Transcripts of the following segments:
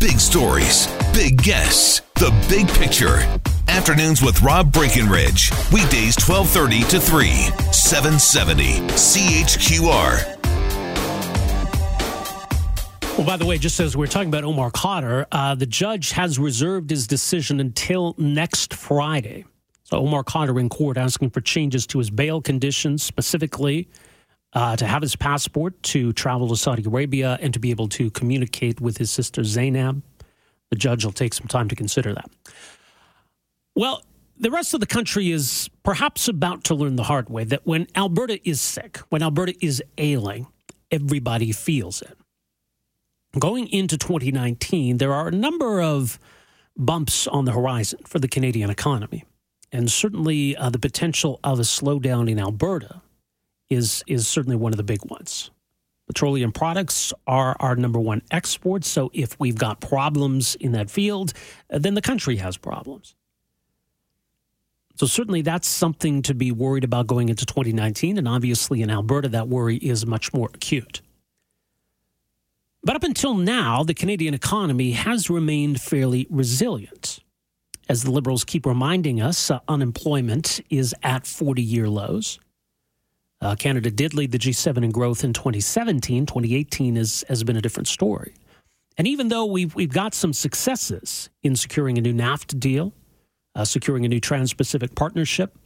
Big stories, big guests, the big picture. Afternoons with Rob Breckenridge. Weekdays 1230 to 3, 770 CHQR. Well, by the way, just as we're talking about Omar Khadr, uh, the judge has reserved his decision until next Friday. So Omar Khadr in court asking for changes to his bail conditions, specifically uh, to have his passport to travel to Saudi Arabia and to be able to communicate with his sister Zainab. The judge will take some time to consider that. Well, the rest of the country is perhaps about to learn the hard way that when Alberta is sick, when Alberta is ailing, everybody feels it. Going into 2019, there are a number of bumps on the horizon for the Canadian economy. And certainly uh, the potential of a slowdown in Alberta is, is certainly one of the big ones. Petroleum products are our number one export. So if we've got problems in that field, then the country has problems. So certainly that's something to be worried about going into 2019. And obviously in Alberta, that worry is much more acute. But up until now, the Canadian economy has remained fairly resilient. As the Liberals keep reminding us, uh, unemployment is at 40 year lows. Uh, Canada did lead the G7 in growth in 2017. 2018 is, has been a different story. And even though we've, we've got some successes in securing a new NAFTA deal, uh, securing a new Trans Pacific partnership,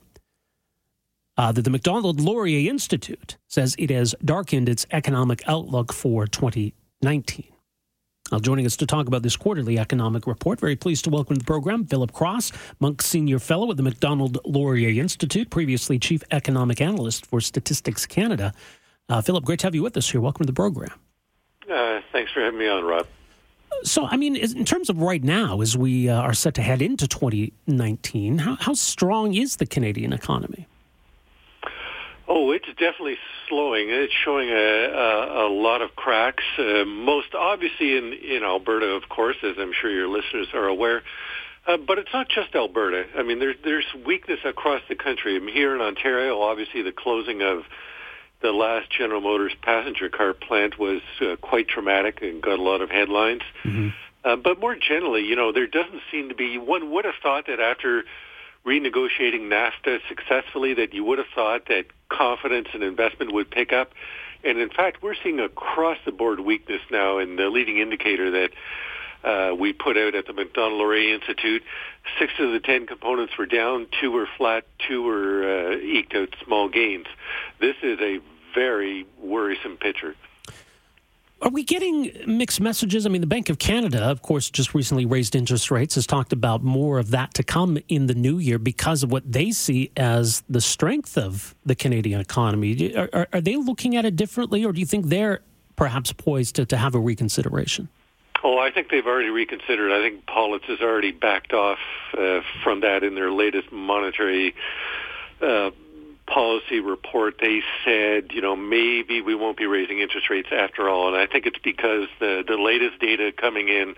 uh, that the Macdonald Laurier Institute says it has darkened its economic outlook for 20 19. Now, joining us to talk about this quarterly economic report, very pleased to welcome to the program Philip Cross, Munk Senior Fellow at the Macdonald Laurier Institute, previously Chief Economic Analyst for Statistics Canada. Uh, Philip, great to have you with us here. Welcome to the program. Uh, thanks for having me on, Rob. So, I mean, in terms of right now, as we uh, are set to head into 2019, how, how strong is the Canadian economy? Oh, it's definitely slowing. It's showing a, a, a lot of cracks. Uh, most obviously in in Alberta, of course, as I'm sure your listeners are aware. Uh, but it's not just Alberta. I mean, there's there's weakness across the country. I mean, here in Ontario, obviously, the closing of the last General Motors passenger car plant was uh, quite traumatic and got a lot of headlines. Mm-hmm. Uh, but more generally, you know, there doesn't seem to be. One would have thought that after renegotiating NAFTA successfully that you would have thought that confidence and investment would pick up. And in fact, we're seeing across the board weakness now in the leading indicator that uh, we put out at the Macdonald Laurier Institute. Six of the ten components were down, two were flat, two were uh, eked out small gains. This is a very worrisome picture. Are we getting mixed messages? I mean, the Bank of Canada, of course, just recently raised interest rates, has talked about more of that to come in the new year because of what they see as the strength of the Canadian economy. Are, are, are they looking at it differently, or do you think they're perhaps poised to, to have a reconsideration? Oh, I think they've already reconsidered. I think Poloz has already backed off uh, from that in their latest monetary uh, policy report, they said, you know, maybe we won't be raising interest rates after all. And I think it's because the, the latest data coming in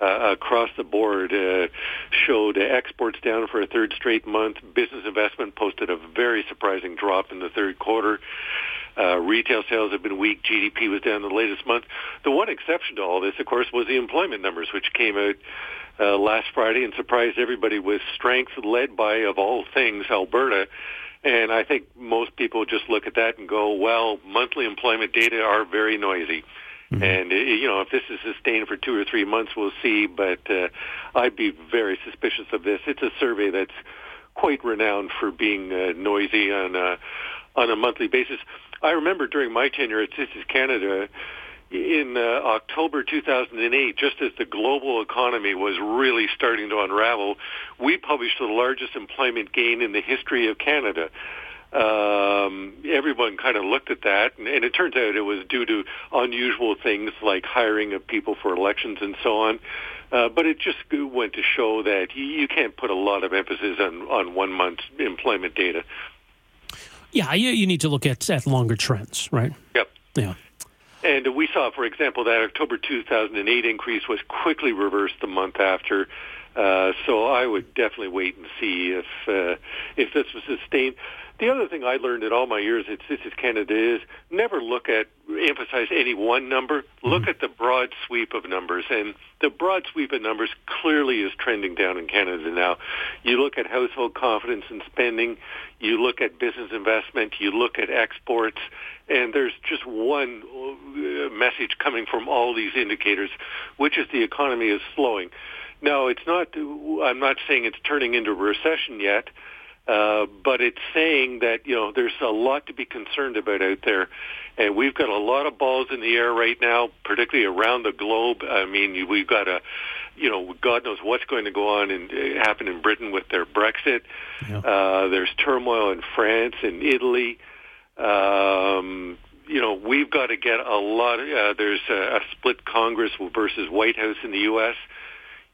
uh, across the board uh, showed exports down for a third straight month. Business investment posted a very surprising drop in the third quarter. Uh, retail sales have been weak. GDP was down the latest month. The one exception to all this, of course, was the employment numbers, which came out uh, last Friday and surprised everybody with strength led by, of all things, Alberta. And I think most people just look at that and go, well, monthly employment data are very noisy. Mm-hmm. And, uh, you know, if this is sustained for two or three months, we'll see. But uh, I'd be very suspicious of this. It's a survey that's quite renowned for being uh, noisy on a, on a monthly basis. I remember during my tenure at Statistics Canada, in uh, October 2008, just as the global economy was really starting to unravel, we published the largest employment gain in the history of Canada. um, everyone kind of looked at that, and, and it turns out it was due to unusual things like hiring of people for elections and so on. Uh, but it just went to show that you, you can't put a lot of emphasis on, on one month's employment data. Yeah, you, you need to look at, at longer trends, right? Yep. Yeah. And we saw, for example, that October 2008 increase was quickly reversed the month after. Uh, so I would definitely wait and see if uh, if this was sustained. The other thing I learned in all my years at Statistics Canada is never look at, emphasize any one number. Look mm-hmm. at the broad sweep of numbers. And the broad sweep of numbers clearly is trending down in Canada now. You look at household confidence and spending, you look at business investment, you look at exports, and there's just one uh, message coming from all these indicators, which is the economy is slowing. Now, it's not, I'm not saying it's turning into a recession yet, uh, but it's saying that you know there's a lot to be concerned about out there, and we've got a lot of balls in the air right now, particularly around the globe. I mean, we've got a, you know, God knows what's going to go on and uh, happen in Britain with their Brexit. Yeah. Uh, there's turmoil in France and Italy. Um, you know, we've got to get a lot. Of, uh, there's a, a split Congress versus White House in the U.S.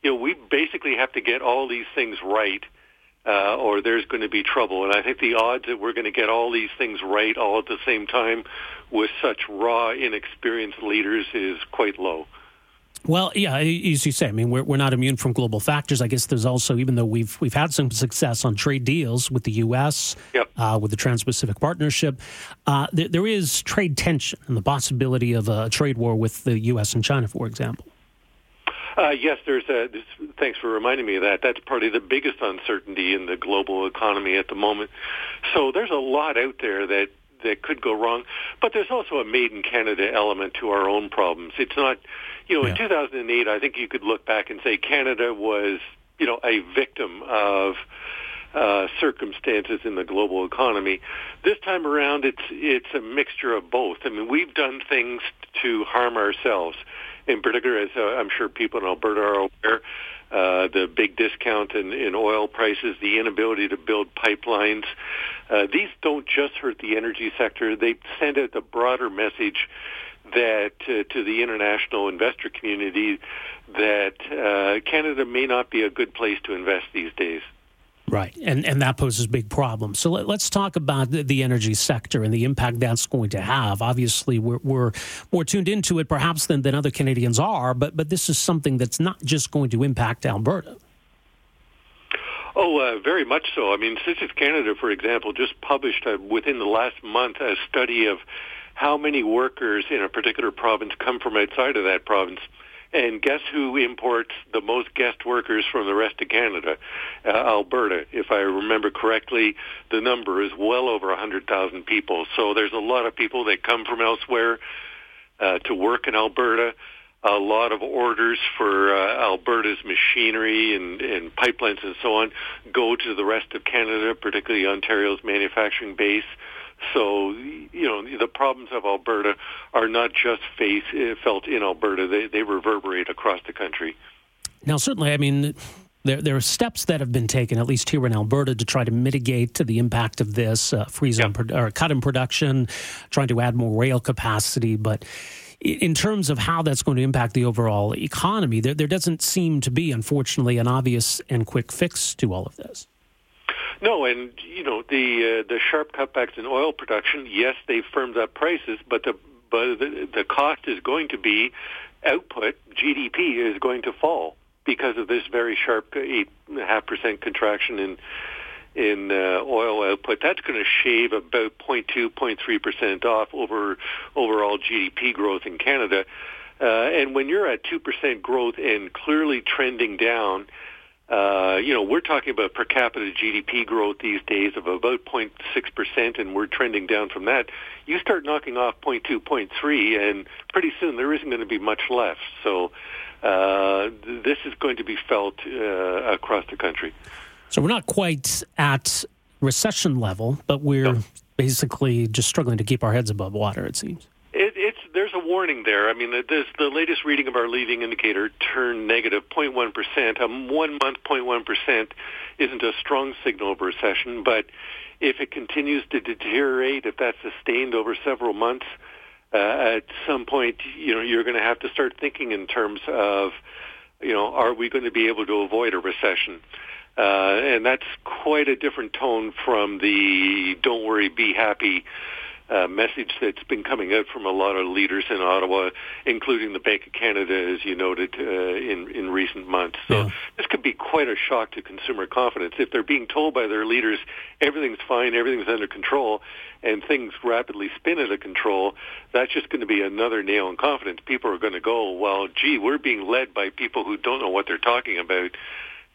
You know, we basically have to get all these things right uh, or there's going to be trouble. And I think the odds that we're going to get all these things right all at the same time with such raw, inexperienced leaders is quite low. Well, yeah, as you say, I mean, we're, we're not immune from global factors. I guess there's also, even though we've we've had some success on trade deals with the U.S., yep. uh, with the Trans-Pacific Partnership, uh, there, there is trade tension and the possibility of a trade war with the U.S. and China, for example. Uh, yes, there's a. This, thanks for reminding me of that. That's probably the biggest uncertainty in the global economy at the moment. So there's a lot out there that that could go wrong, but there's also a made in Canada element to our own problems. It's not, you know, yeah. in 2008, I think you could look back and say Canada was, you know, a victim of. Uh, circumstances in the global economy. This time around, it's it's a mixture of both. I mean, we've done things to harm ourselves in particular, as uh, I'm sure people in Alberta are aware, uh, the big discount in, in oil prices, the inability to build pipelines. Uh, these don't just hurt the energy sector. They send out the broader message that uh, to the international investor community that uh, Canada may not be a good place to invest these days. Right, and and that poses big problems. So let, us talk about the, the, energy sector and the impact that's going to have. Obviously, we're, we're more tuned into it perhaps than, than other Canadians are, but but this is something that's not just going to impact Alberta. Oh, uh, very much so. I mean, Statistics Canada, for example, just published uh, within the last month a study of how many workers in a particular province come from outside of that province. And guess who imports the most guest workers from the rest of Canada? Uh, Alberta. If I remember correctly, the number is well over 100,000 people. So there's a lot of people that come from elsewhere uh, to work in Alberta. A lot of orders for uh, Alberta's machinery and, and pipelines and so on go to the rest of Canada, particularly Ontario's manufacturing base. So, you know, the problems of Alberta are not just face, eh, felt in Alberta, they, they reverberate across the country. Now, certainly, I mean, there, there are steps that have been taken, at least here in Alberta, to try to mitigate the impact of this, uh, freeze on, or cut in production, trying to add more rail capacity. But in terms of how that's going to impact the overall economy, there, there doesn't seem to be, unfortunately, an obvious and quick fix to all of this. No, and you know the uh, the sharp cutbacks in oil production. Yes, they've firmed up prices, but the but the, the cost is going to be output. GDP is going to fall because of this very sharp eight and a half percent contraction in in uh, oil output. That's going to shave about 0.2, 0.3 percent off over overall GDP growth in Canada. Uh, and when you're at two percent growth and clearly trending down uh, you know, we're talking about per capita GDP growth these days of about 0.6%, and we're trending down from that. You start knocking off 0.2, 0.3, and pretty soon there isn't going to be much left. So uh, this is going to be felt uh, across the country. So we're not quite at recession level, but we're no. basically just struggling to keep our heads above water, it seems warning there. I mean, the, the latest reading of our leading indicator turned negative 0.1 percent. A one month 0.1 percent isn't a strong signal of recession, but if it continues to deteriorate, if that's sustained over several months, uh, at some point, you know, you're going to have to start thinking in terms of, you know, are we going to be able to avoid a recession? Uh, and that's quite a different tone from the "don't worry, be happy" uh, message that's been coming out from a lot of leaders in Ottawa, including the Bank of Canada, as you noted uh, in in recent months. So yeah. this could be quite a shock to consumer confidence if they're being told by their leaders everything's fine, everything's under control, and things rapidly spin out of control. That's just going to be another nail in confidence. People are going to go, well, gee, we're being led by people who don't know what they're talking about,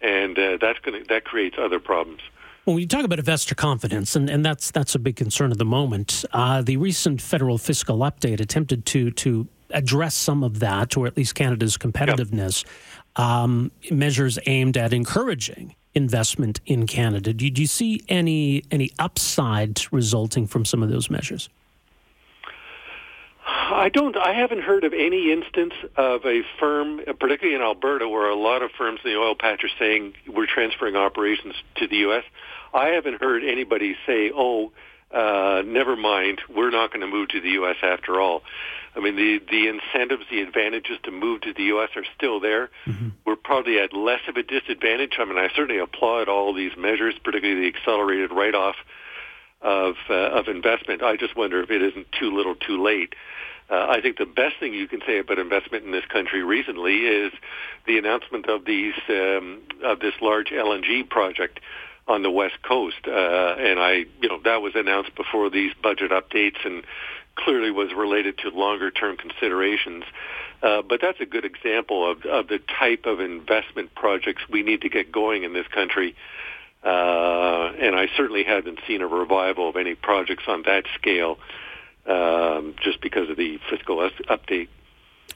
and uh, that's going to that creates other problems. When you talk about investor confidence, and, and that's that's a big concern at the moment, uh, the recent federal fiscal update attempted to to address some of that, or at least Canada's competitiveness. Yep. Um, measures aimed at encouraging investment in Canada. Do, do you see any any upside resulting from some of those measures? I don't. I haven't heard of any instance of a firm, particularly in Alberta, where a lot of firms in the oil patch are saying we're transferring operations to the U.S. I haven't heard anybody say, "Oh, uh, never mind, we're not going to move to the U.S. after all." I mean, the the incentives, the advantages to move to the U.S. are still there. Mm-hmm. We're probably at less of a disadvantage. I mean, I certainly applaud all these measures, particularly the accelerated write-off of uh, of investment. I just wonder if it isn't too little, too late. Uh, I think the best thing you can say about investment in this country recently is the announcement of these um, of this large LNG project on the west coast, uh, and I, you know, that was announced before these budget updates, and clearly was related to longer term considerations. Uh, but that's a good example of, of the type of investment projects we need to get going in this country. Uh, and I certainly haven't seen a revival of any projects on that scale um, just because of the fiscal update.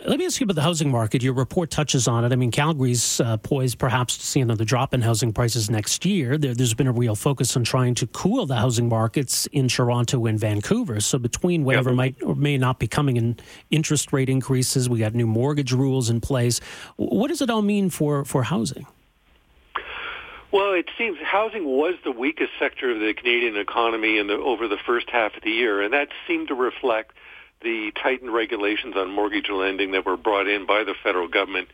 Let me ask you about the housing market. Your report touches on it. I mean, Calgary's uh, poised perhaps to see another drop in housing prices next year. There, has been a real focus on trying to cool the housing markets in Toronto and Vancouver. So, between whatever yep. might or may not be coming in interest rate increases, we got new mortgage rules in place. What does it all mean for, for housing? Well, it seems housing was the weakest sector of the Canadian economy in the, over the first half of the year, and that seemed to reflect the tightened regulations on mortgage lending that were brought in by the federal government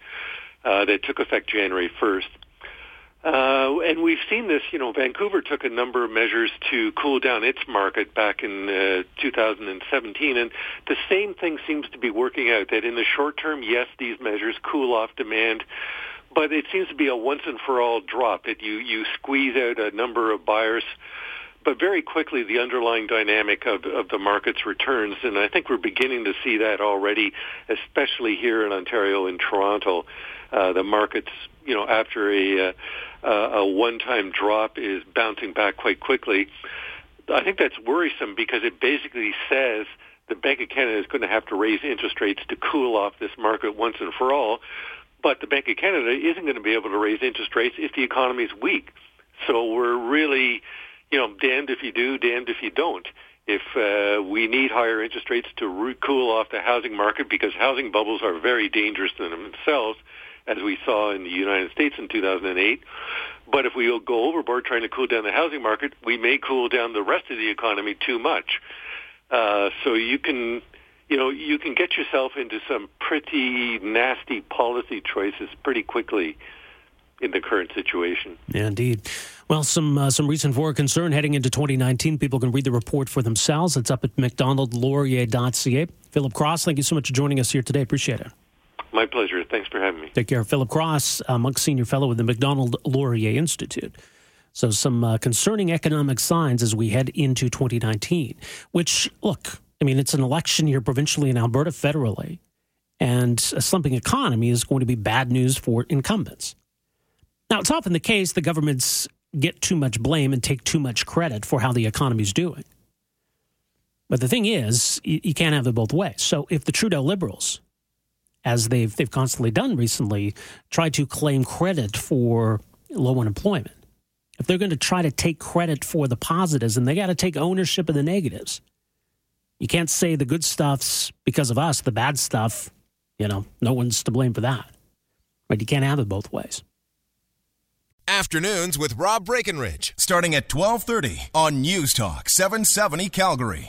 uh, that took effect January 1st. Uh, and we've seen this, you know, Vancouver took a number of measures to cool down its market back in uh, 2017, and the same thing seems to be working out, that in the short term, yes, these measures cool off demand, but it seems to be a once and for all drop. It you you squeeze out a number of buyers, but very quickly the underlying dynamic of of the markets returns, and I think we're beginning to see that already, especially here in Ontario and Toronto. Uh, the markets, you know, after a uh, a one-time drop, is bouncing back quite quickly. I think that's worrisome because it basically says the Bank of Canada is going to have to raise interest rates to cool off this market once and for all. But the Bank of Canada isn't going to be able to raise interest rates if the economy is weak. So we're really, you know, damned if you do, damned if you don't. If uh, we need higher interest rates to re- cool off the housing market, because housing bubbles are very dangerous in themselves, as we saw in the United States in 2008. But if we go overboard trying to cool down the housing market, we may cool down the rest of the economy too much. Uh, so you can you know, you can get yourself into some pretty nasty policy choices pretty quickly in the current situation. Yeah, indeed. Well, some uh, some reason for concern heading into 2019. People can read the report for themselves. It's up at macdonaldlaurier.ca. Philip Cross, thank you so much for joining us here today. Appreciate it. My pleasure. Thanks for having me. Take care. Philip Cross, uh, Munk Senior Fellow with the Macdonald Laurier Institute. So, some uh, concerning economic signs as we head into 2019, which, look, I mean, it's an election year provincially in Alberta, federally, and a slumping economy is going to be bad news for incumbents. Now, it's often the case the governments get too much blame and take too much credit for how the economy is doing. But the thing is, you, you can't have it both ways. So if the Trudeau Liberals, as they've they've constantly done recently, try to claim credit for low unemployment, if they're going to try to take credit for the positives, and they got to take ownership of the negatives You can't say the good stuff's because of us, the bad stuff, you know, no one's to blame for that. Right? You can't have it both ways. Afternoons with Rob Breckenridge, starting at 1230 on News Talk 770 Calgary.